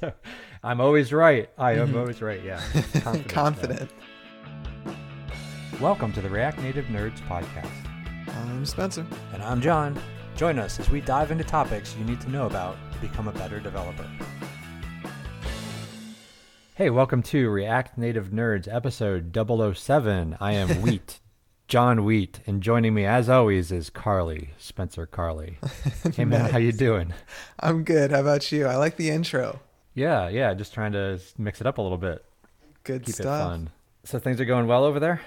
so I'm always right. I am mm-hmm. always right. Yeah. Confident. Confident. Welcome to the React Native Nerds podcast. I'm Spencer. And I'm John. Join us as we dive into topics you need to know about to become a better developer. Hey, welcome to React Native Nerds episode 007. I am Wheat, John Wheat, and joining me as always is Carli, Spencer Carli. Hey man, how you doing? I'm good. How about you? I like the intro. Yeah, yeah, just trying to mix it up a little bit. Good Keep stuff. it fun. So things are going well over there?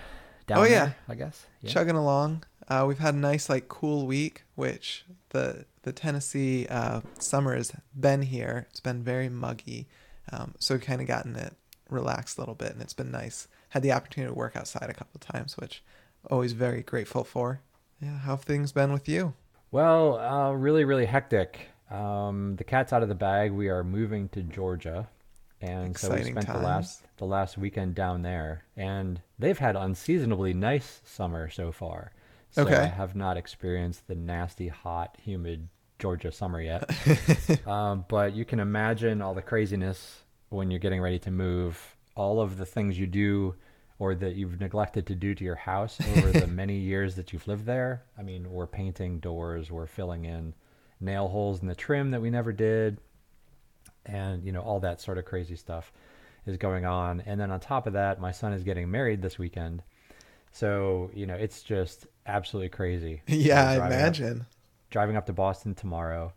Down Oh, there, yeah. I guess. Yeah. Chugging along. Uh, we've had a nice like cool week, which the the Tennessee uh, summer has been here. It's been very muggy, um, so we've kind of gotten it relaxed a little bit, and it's been nice. Had the opportunity to work outside a couple of times, which always very grateful for. Yeah, how have things been with you? Well, uh, really, really hectic. Um, the cat's out of the bag. We are moving to Georgia, and so we Exciting spent the last the last weekend down there, and they've had unseasonably nice summer so far. So Okay. I have not experienced the nasty, hot, humid Georgia summer yet. um, but you can imagine all the craziness when you're getting ready to move. All of the things you do or that you've neglected to do to your house over the many years that you've lived there. I mean, we're painting doors, we're filling in nail holes in the trim that we never did, and you know all that sort of crazy stuff is going on. And then on top of that, my son is getting married this weekend, so you know it's just absolutely crazy. yeah, I driving up- imagine. driving up to Boston tomorrow,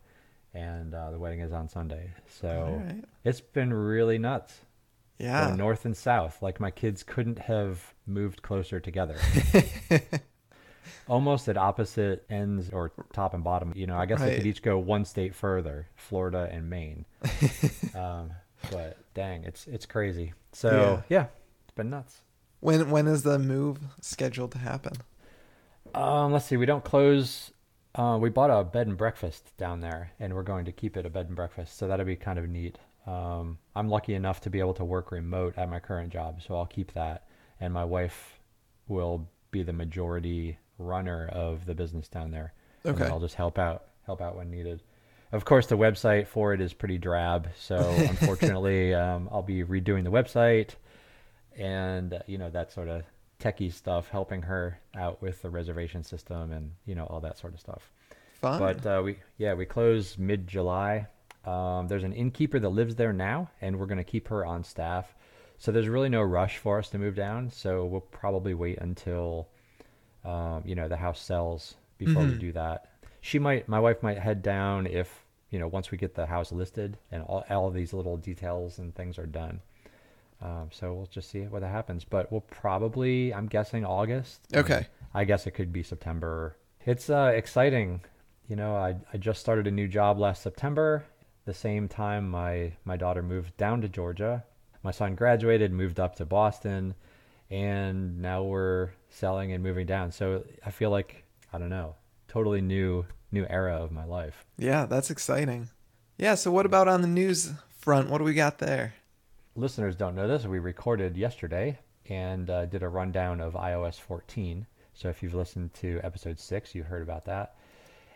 and uh, the wedding is on Sunday. So right. it's been really nuts. Yeah. North and south. Like my kids couldn't have moved closer together. Almost at opposite ends or top and bottom. You know, I guess they could each go one state further, Florida and Maine. um, but dang, it's it's crazy. So yeah. it's been nuts. When when is the move scheduled to happen? Um, let's see. We don't close. Uh, we bought a bed and breakfast down there, and we're going to keep it a bed and breakfast. So that'll be kind of neat. Um, I'm lucky enough to be able to work remote at my current job, so I'll keep that. And my wife will be the majority runner of the business down there. And Okay. I'll just help out, help out when needed. Of course, the website for it is pretty drab, so unfortunately, um, I'll be redoing the website and uh, you know that sort of techie stuff, helping her out with the reservation system and you know all that sort of stuff. Fun. But uh, we yeah we close mid July. Um, there's an innkeeper that lives there now, and we're going to keep her on staff. So there's really no rush for us to move down. So we'll probably wait until um, you know the house sells before we Mhm. do that. She might, my wife might head down if you know once we get the house listed and all all of these little details and things are done. Um, so we'll just see what happens. But we'll probably, I'm guessing August. Okay. I guess it could be September. It's uh, exciting. You know, I, I just started a new job last September. The same time my, my daughter moved down to Georgia. My son graduated, moved up to Boston, and now we're selling and moving down. So I feel like, I don't know, totally new new era of my life. Yeah, that's exciting. Yeah, so what about on the news front? What do we got there? listeners don't know this, we recorded yesterday and uh, did a rundown of iOS 14. So if you've listened to episode six, you heard about that.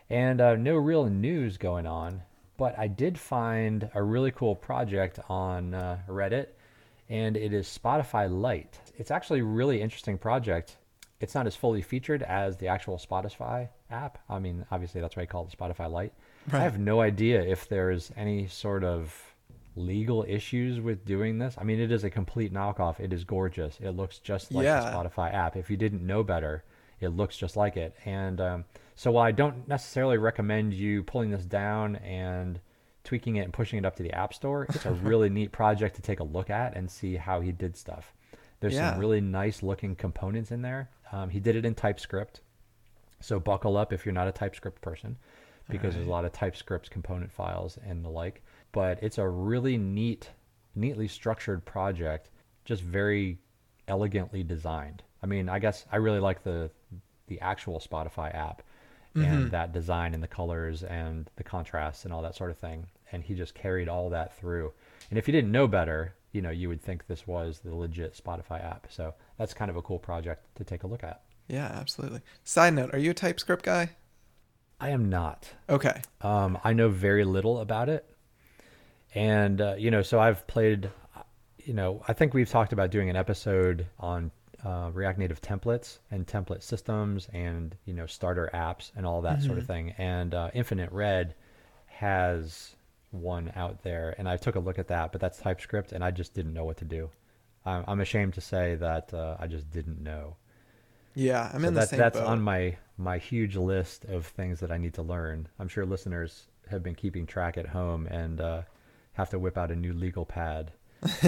And uh, no real news going on, but I did find a really cool project on uh, Reddit, and it is Spotify Lite. It's actually a really interesting project. It's not as fully featured as the actual Spotify app. I mean, obviously that's why I call it Spotify Lite. I have no idea if there's any sort of legal issues with doing this. I mean, it is a complete knockoff. It is gorgeous. It looks just like Yeah. the Spotify app. If you didn't know better, it looks just like it. And um, so while I don't necessarily recommend you pulling this down and tweaking it and pushing it up to the App Store, it's a really neat project to take a look at and see how he did stuff. There's Yeah. some really nice looking components in there. Um, he did it in TypeScript. So buckle up if you're not a TypeScript person, because there's a lot of TypeScript component files and the like. But it's a really neat, neatly structured project, just very elegantly designed. I mean, I guess I really like the the actual Spotify app and that design and the colors and the contrast and all that sort of thing. And he just carried all that through. And if you didn't know better, you know, you would think this was the legit Spotify app. So that's kind of a cool project to take a look at. Yeah, absolutely. Side note, are you a TypeScript guy? I am not. Okay. Um, I know very little about it. And uh, you know, so I've played. You know, I think we've talked about doing an episode on uh, React Native templates and template systems, and you know, starter apps and all that mm-hmm. sort of thing. And uh, Infinite Red has one out there, and I took a look at that, but that's TypeScript, and I just didn't know what to do. I'm, I'm ashamed to say that uh, I just didn't know. Yeah, I'm so in the that, same That's boat. on my my huge list of things that I need to learn. I'm sure listeners have been keeping track at home and uh, have to whip out a new legal pad,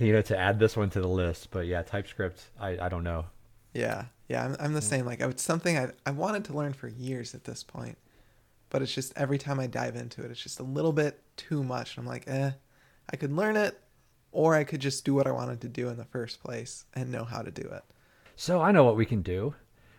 you know, to add this one to the list. But yeah, TypeScript, I, I don't know. Yeah, yeah, I'm, I'm the same. Like it's something I I wanted to learn for years at this point, but it's just every time I dive into it, it's just a little bit too much. And I'm like, eh, I could learn it, or I could just do what I wanted to do in the first place and know how to do it. So I know what we can do.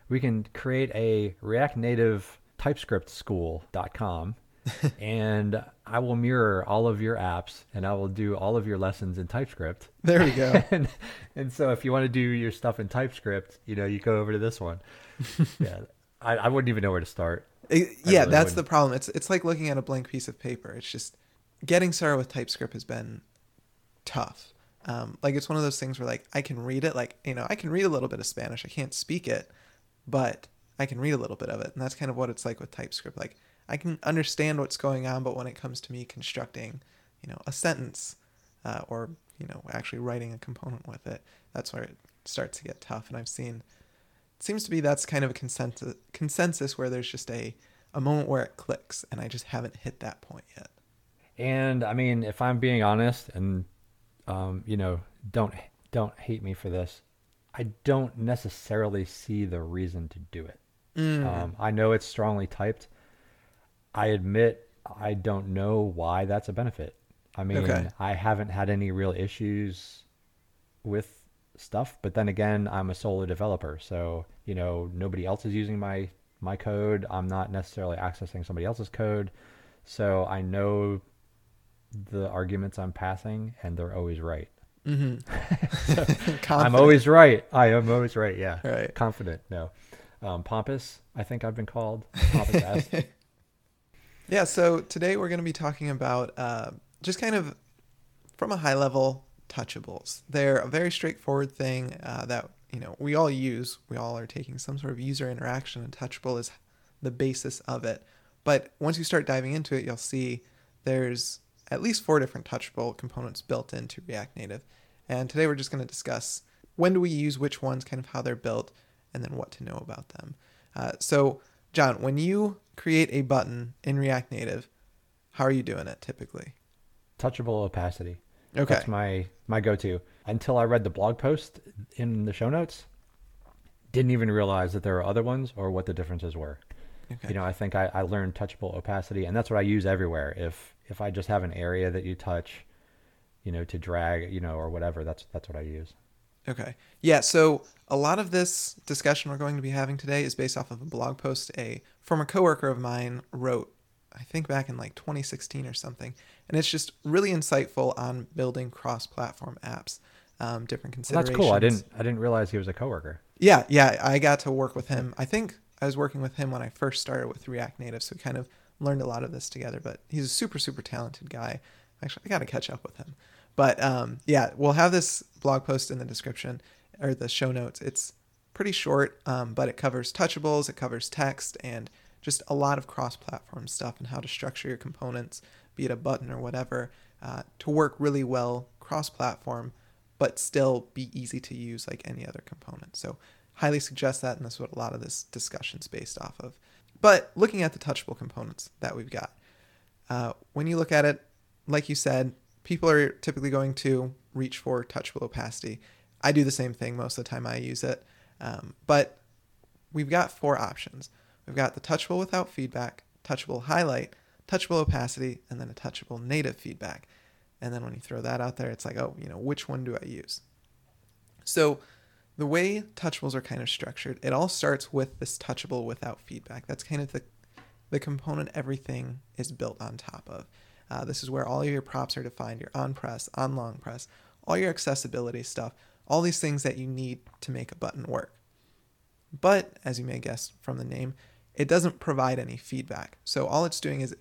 We can create a React Native TypeScript school.com and I will mirror all of your apps and I will do all of your lessons in TypeScript. There we go. and, and so if you want to do your stuff in TypeScript, you know, you go over to this one. yeah. I, I wouldn't even know where to start. It, yeah, really that's wouldn't. the problem. It's it's like looking at a blank piece of paper. It's just getting started with TypeScript has been tough. Um, like it's one of those things where like I can read it, like you know I can read a little bit of Spanish. I can't speak it, but I can read a little bit of it, and that's kind of what it's like with TypeScript. Like I can understand what's going on, but when it comes to me constructing, you know, a sentence, uh, or you know actually writing a component with it, that's where it starts to get tough. And I've seen seems to be that's kind of a consensus consensus where there's just a a moment where it clicks, and I just haven't hit that point yet. And I mean, if I'm being honest, and um, you know, don't don't hate me for this. I don't necessarily see the reason to do it. Mm. Um, I know it's strongly typed. I admit I don't know why that's a benefit. I mean, okay. I haven't had any real issues with stuff, but then again, I'm a solo developer, so you know nobody else is using my my code. I'm not necessarily accessing somebody else's code, so I know the arguments I'm passing, and they're always right. Mm-hmm. I'm always right. I am always right. Yeah. Right. Confident. No. Um, pompous. I think I've been called pompous. yeah. So today we're going to be talking about uh, just kind of from a high level touchables. They're a very straightforward thing uh, that you know we all use. We all are taking some sort of user interaction, and touchable is the basis of it. But once you start diving into it, you'll see there's at least four different touchable components built into React Native. And today we're just going to discuss when do we use which ones, kind of how they're built, and then what to know about them. Uh, so, John, when you create a button in React Native, how are you doing it typically? Touchable opacity. Okay. That's my my go-to. Until I read the blog post in the show notes, didn't even realize that there are other ones or what the differences were. Okay. You know, I think I, I learned touchable opacity, and that's what I use everywhere. If if I just have an area that you touch, you know, to drag, you know, or whatever, that's that's what I use. Okay. Yeah, so a lot of this discussion we're going to be having today is based off of a blog post a former coworker of mine wrote, I think back in like 2016 or something. And it's just really insightful on building cross-platform apps, um, different considerations. Well, that's cool. I didn't I didn't realize he was a coworker. Yeah, yeah, I got to work with him. I think I was working with him when I first started with React Native, so we kind of learned a lot of this together. But he's a super, super talented guy. Actually, I got to catch up with him. But um, yeah, we'll have this blog post in the description or the show notes. It's pretty short, um, but it covers touchables, it covers text, and just a lot of cross platform stuff and how to structure your components, be it a button or whatever, uh, to work really well cross platform, but still be easy to use like any other component. So, highly suggest that, and that's what a lot of this discussion is based off of. But looking at the touchable components that we've got, uh, when you look at it, like you said, people are typically going to reach for touchable opacity. I do the same thing most of the time I use it. Um, but we've got four options. We've got the touchable without feedback, touchable highlight, touchable opacity, and then a touchable native feedback. And then when you throw that out there, it's like, oh, you know, which one do I use? So the way touchables are kind of structured, it all starts with this touchable without feedback. That's kind of the the component everything is built on top of. Uh, this is where all of your props are defined, your on press, on long press, all your accessibility stuff, all these things that you need to make a button work. But as you may guess from the name, it doesn't provide any feedback. So all it's doing is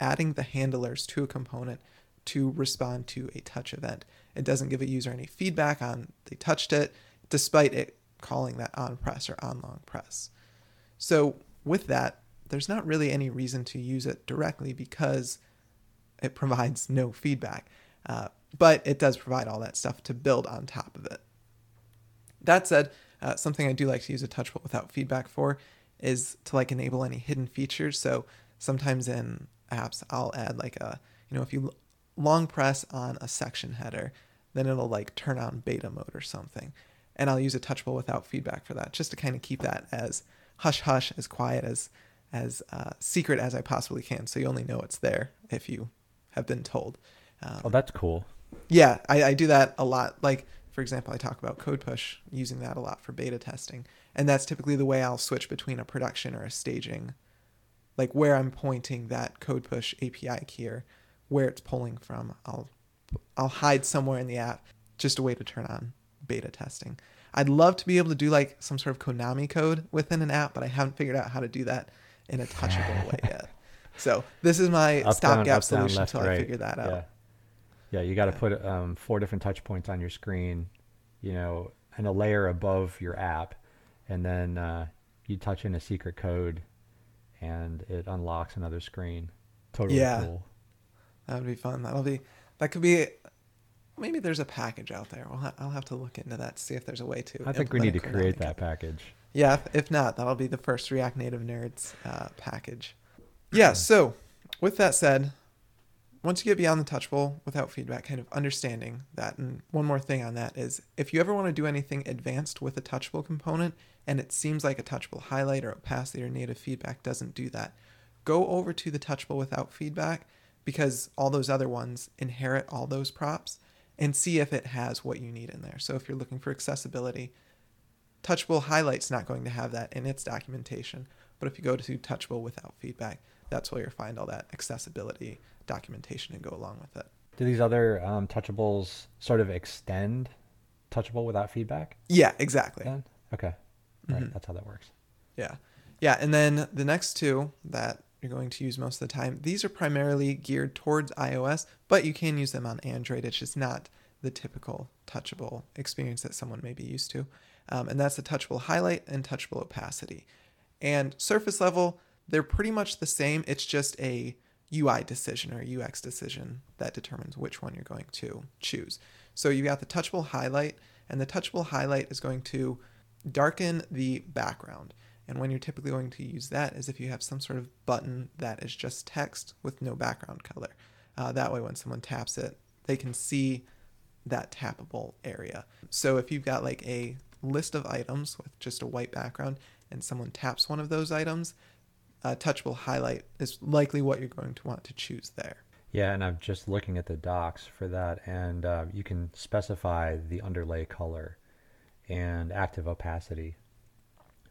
adding the handlers to a component to respond to a touch event. It doesn't give a user any feedback on they touched it, despite it calling that on press or on long press. So with that, there's not really any reason to use it directly because it provides no feedback. Uh, but it does provide all that stuff to build on top of it. That said, uh, something I do like to use a touchable without feedback for is to like enable any hidden features. So sometimes in apps, I'll add like a, you know, if you long press on a section header, then it'll like turn on beta mode or something. And I'll use a touchable without feedback for that, just to kind of keep that as hush hush, as quiet as as uh, secret as I possibly can. So you only know it's there if you have been told. Um, oh, that's cool. Yeah, I, I do that a lot. Like for example, I talk about code push using that a lot for beta testing, and that's typically the way I'll switch between a production or a staging, like where I'm pointing that code push API key or where it's pulling from. I'll I'll hide somewhere in the app, just a way to turn on beta testing. I'd love to be able to do like some sort of Konami code within an app, but I haven't figured out how to do that in a touchable way yet. So this is my stopgap solution until right. I figure that out. Yeah, you got to yeah. put um, four different touch points on your screen, you know, and a layer above your app, and then uh, you touch in a secret code, and it unlocks another screen. Totally yeah. cool. That would be fun. That'll be that could be maybe there's a package out there. Well, I'll have to look into that to see if there's a way to. I think we need to create that package. Yeah, if, if, not, that'll be the first React Native Nerds uh, package. Yeah. So, with that said, once you get beyond the touchable without feedback, kind of understanding that, and one more thing on that is, if you ever want to do anything advanced with a touchable component, and it seems like a touchable highlight or opacity or native feedback doesn't do that, go over to the touchable without feedback because all those other ones inherit all those props and see if it has what you need in there. So if you're looking for accessibility, Touchable Highlight's not going to have that in its documentation. But if you go to Touchable without feedback, that's where you'll find all that accessibility documentation and go along with it. Do these other um, touchables sort of extend touchable without feedback? Yeah, exactly. Then? Okay. Right, mm-hmm. that's how that works. Yeah. Yeah, and then the next two that you're going to use most of the time. These are primarily geared towards iOS, but you can use them on Android. It's just not the typical touchable experience that someone may be used to. Um, and that's the touchable highlight and touchable opacity. And surface level, they're pretty much the same. It's just a UI decision or UX decision that determines which one you're going to choose. So you've got the touchable highlight, and the touchable highlight is going to darken the background. And when you're typically going to use that is if you have some sort of button that is just text with no background color. Uh, that way, when someone taps it, they can see that tappable area. So if you've got like a list of items with just a white background and someone taps one of those items, a touchable highlight is likely what you're going to want to choose there. Yeah, and I'm just looking at the docs for that, and uh, you can specify the underlay color and active opacity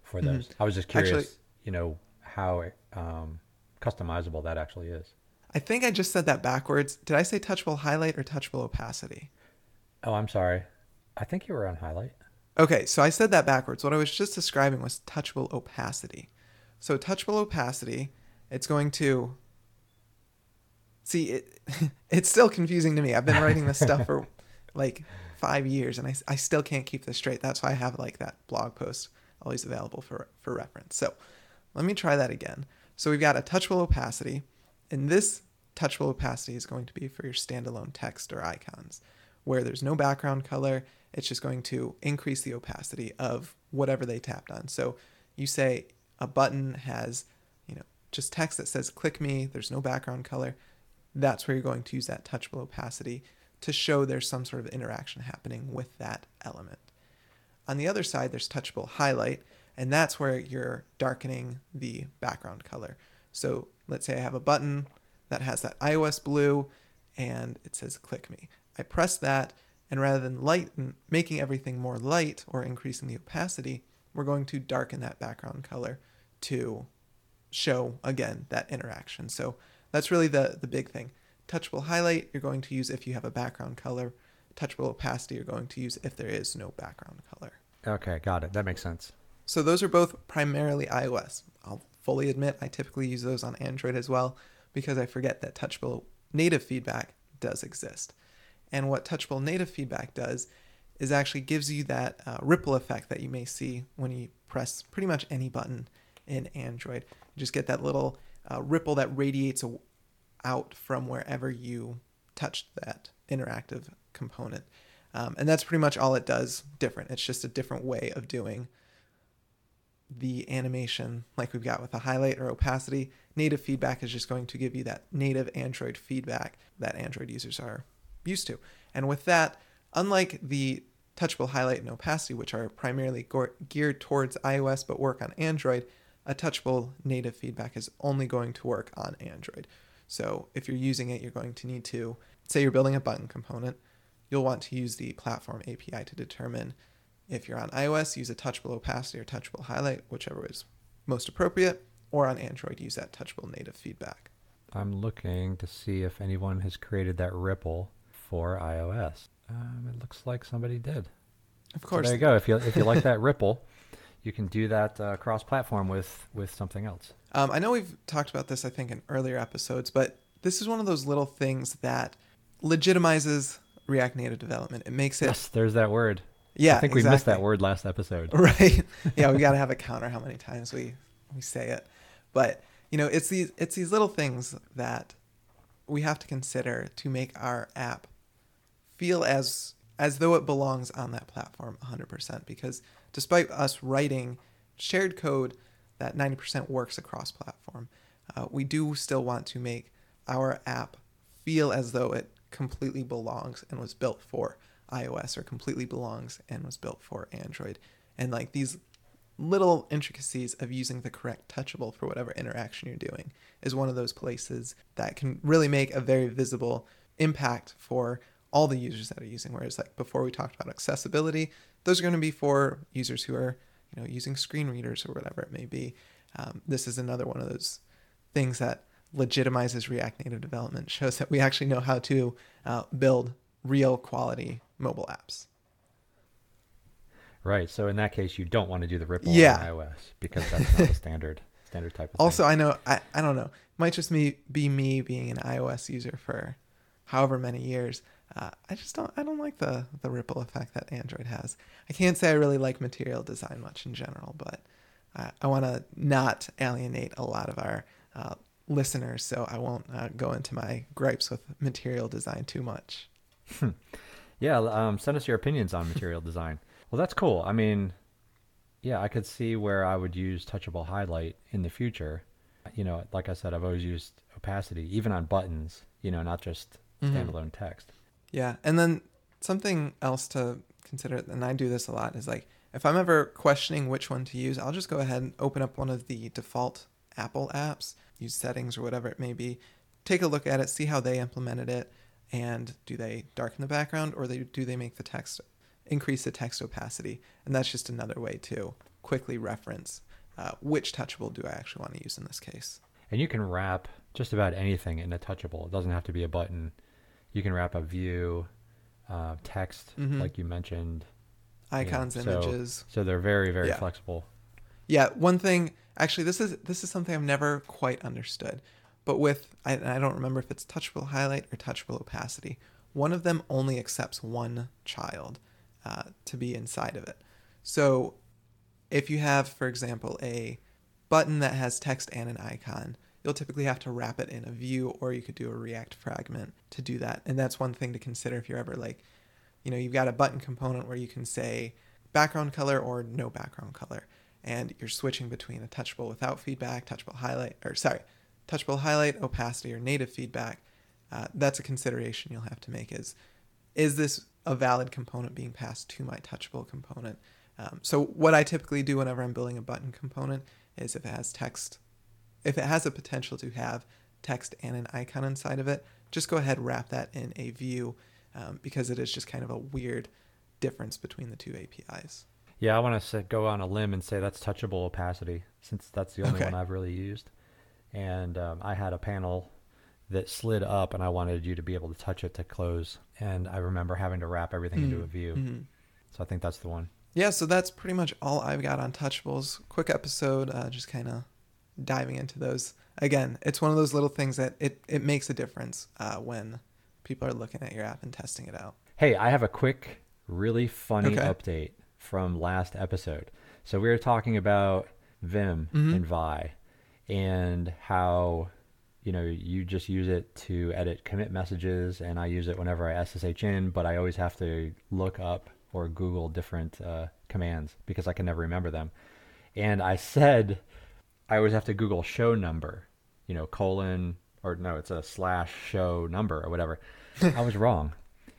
for mm-hmm. those. Mm-hmm. I was just curious, actually, you know, how um, customizable that actually is. I think I just said that backwards. Did I say touchable highlight or touchable opacity? Oh, I'm sorry. I think you were on highlight. Okay, so I said that backwards. What I was just describing was touchable opacity. So touchable opacity, it's going to see it. It's still confusing to me. I've been writing this stuff for like five years, and I, I still can't keep this straight. That's why I have like that blog post always available for, for reference. So let me try that again. So we've got a touchable opacity, and this touchable opacity is going to be for your standalone text or icons, where there's no background color. It's just going to increase the opacity of whatever they tapped on. So you say a button has, you know, just text that says click me, there's no background color. That's where you're going to use that touchable opacity to show there's some sort of interaction happening with that element. On the other side, there's touchable highlight, and that's where you're darkening the background color. So let's say I have a button that has that iOS blue and it says click me. I press that, and rather than lighten, making everything more light or increasing the opacity, we're going to darken that background color to show again that interaction. So that's really the, the big thing. Touchable highlight, you're going to use if you have a background color touchable opacity you're going to use if there is no background color. Okay, got it. That makes sense. So those are both primarily iOS. I'll fully admit I typically use those on Android as well because I forget that touchable native feedback does exist. And what touchable native feedback does is actually gives you that uh, ripple effect that you may see when you press pretty much any button in Android. You just get that little uh, ripple that radiates out from wherever you touched that interactive component. Um, and that's pretty much all it does different. It's just a different way of doing the animation like we've got with a highlight or opacity. Native feedback is just going to give you that native Android feedback that Android users are used to. And with that, unlike the touchable highlight and opacity, which are primarily geared towards iOS but work on Android, a touchable native feedback is only going to work on Android. So if you're using it, you're going to need to, say you're building a button component, you'll want to use the platform API to determine if you're on iOS, use a touchable opacity or touchable highlight, whichever is most appropriate, or on Android, use that touchable native feedback. I'm looking to see if anyone has created that ripple for iOS. Um, it looks like somebody did. Of course. So there you go. If you if you like that ripple, you can do that uh, cross-platform with with something else. Um, I know we've talked about this, I think, in earlier episodes, but this is one of those little things that legitimizes React Native development. It makes it. Yes, there's that word. Yeah, I think exactly. we missed that word last episode. Right. Yeah, we got to have a counter how many times we we say it. But you know, it's these it's these little things that we have to consider to make our app feel as as though it belongs on that platform 100% because despite us writing shared code that 90% works across platform uh, we do still want to make our app feel as though it completely belongs and was built for ios or completely belongs and was built for android. And like these little intricacies of using the correct touchable for whatever interaction you're doing is one of those places that can really make a very visible impact for all the users that are using. Whereas like before we talked about accessibility, those are going to be for users who are you know using screen readers or whatever it may be. Um, this is another one of those things that legitimizes React Native development, shows that we actually know how to uh, build real quality mobile apps. Right. So in that case, you don't want to do the ripple yeah. on iOS because that's not a standard standard type of thing. also, thing. I know I, I don't know. It might just me be me being an iOS user for however many years. Uh, I just don't I don't like the the ripple effect that Android has. I can't say I really like material design much in general, but I, I want to not alienate a lot of our uh, listeners, so I won't uh, go into my gripes with material design too much. yeah, um, send us your opinions on material design. Well, that's cool. I mean, yeah, I could see where I would use touchable highlight in the future. You know, like I said, I've always used opacity, even on buttons. You know, not just mm-hmm. standalone mm-hmm. text. Yeah, and then something else to consider, and I do this a lot, is like if I'm ever questioning which one to use, I'll just go ahead and open up one of the default Apple apps, use settings or whatever it may be, take a look at it, see how they implemented it, and do they darken the background or they, do they make the text increase the text opacity? And that's just another way to quickly reference uh, which touchable do I actually want to use in this case. And you can wrap just about anything in a touchable. It doesn't have to be a button you can wrap a view, uh, text, mm-hmm. like you mentioned, icons, you know, images. So, so they're very, very yeah. flexible. Yeah, one thing actually, this is this is something I've never quite understood, but with I, I don't remember if it's touchable highlight or touchable opacity. One of them only accepts one child uh, to be inside of it. So if you have, for example, a button that has text and an icon, you'll typically have to wrap it in a view or you could do a React fragment to do that. And that's one thing to consider if you're ever like, you know, you've got a button component where you can say background color or no background color. And you're switching between a touchable without feedback, touchable highlight, or sorry, touchable highlight, opacity, or native feedback. Uh, that's a consideration you'll have to make is, is this a valid component being passed to my touchable component? Um, so what I typically do whenever I'm building a button component is if it has text if it has a potential to have text and an icon inside of it, just go ahead wrap that in a view um, because it is just kind of a weird difference between the two APIs. Yeah, I want to go on a limb and say that's touchable opacity since that's the only okay. one I've really used. And um, I had a panel that slid up and I wanted you to be able to touch it to close. And I remember having to wrap everything mm-hmm. into a view. Mm-hmm. So I think that's the one. Yeah, so that's pretty much all I've got on touchables. Quick episode, uh, just kind of diving into those again it's one of those little things that it, it makes a difference uh, when people are looking at your app and testing it out. Hey, I have a quick, really funny Okay. update from last episode. So we were talking about Vim Mhm. and Vi and how you know you just use it to edit commit messages and I use it whenever I SSH in, but I always have to look up or Google different uh, commands because I can never remember them. And I said I always have to Google show number, you know, colon or no, it's a slash show number or whatever. I was wrong.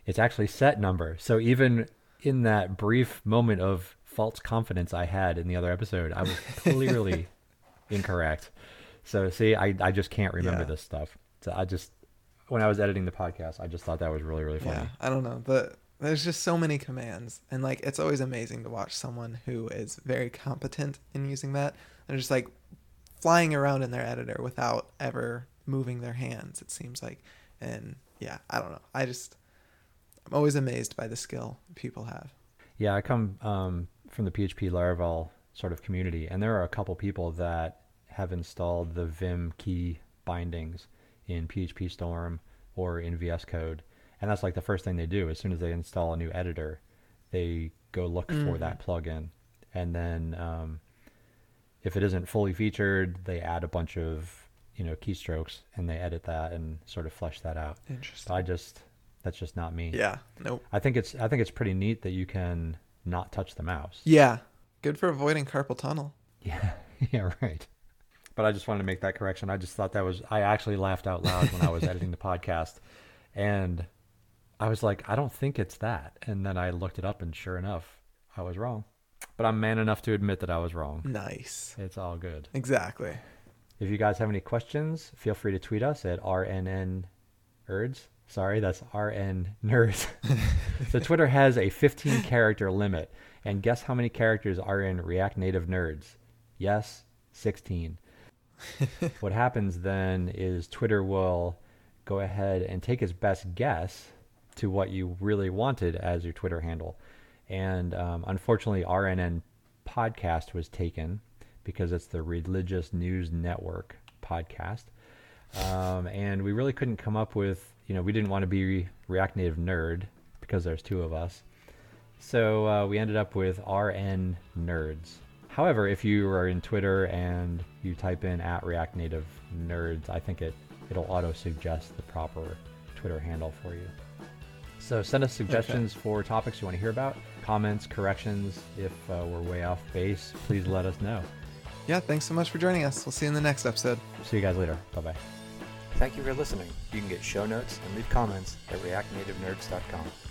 It's actually set number. So even in that brief moment of false confidence I had in the other episode, I was clearly incorrect. So see, I, I just can't remember Yeah. this stuff. So I just when I was editing the podcast, I just thought that was really really funny. Yeah, I don't know. but there's just so many commands, and like it's always amazing to watch someone who is very competent in using that. They're just like flying around in their editor without ever moving their hands. It seems like, and yeah, I don't know. I just I'm always amazed by the skill people have. Yeah, I come um, from the PHP Laravel sort of community, and there are a couple people that have installed the Vim key bindings in PHP Storm or in VS Code, and that's like the first thing they do as soon as they install a new editor, they go look for Mm. that plugin, and then um, if it isn't fully featured, they add a bunch of you know keystrokes and they edit that and sort of flesh that out. Interesting. So I just that's just not me. yeah. Nope. I think it's I think it's pretty neat that you can not touch the mouse. Yeah. Good for avoiding carpal tunnel. Yeah, yeah, right. But I just wanted to make that correction. I just thought that was I actually laughed out loud when I was editing the podcast, and I was like, I don't think it's that. And then I looked it up, and sure enough, I was wrong. But I'm man enough to admit that I was wrong. Nice. It's all good. Exactly. If you guys have any questions, feel free to tweet us at RNN Nerds. Sorry, that's RN Nerds. so Twitter has a 15 character limit, and guess how many characters are in React Native Nerds? Yes, 16. what happens then is Twitter will go ahead and take its best guess to what you really wanted as your Twitter handle. And um, unfortunately, RNN podcast was taken because it's the Religious News Network podcast. Um, and we really couldn't come up with, you know, we didn't want to be React Native Nerd because there's two of us. So uh, we ended up with RN Nerds. However, if you are in Twitter and you type in at React Native Nerds, I think it, it'll auto suggest the proper Twitter handle for you. So send us suggestions for topics you want to hear about, comments, corrections. If uh, we're way off base, please let us know. Yeah. Thanks so much for joining us. We'll see you in the next episode. See you guys later. Bye bye. Thank you for listening. You can get show notes and leave comments at reactnativenerds.com.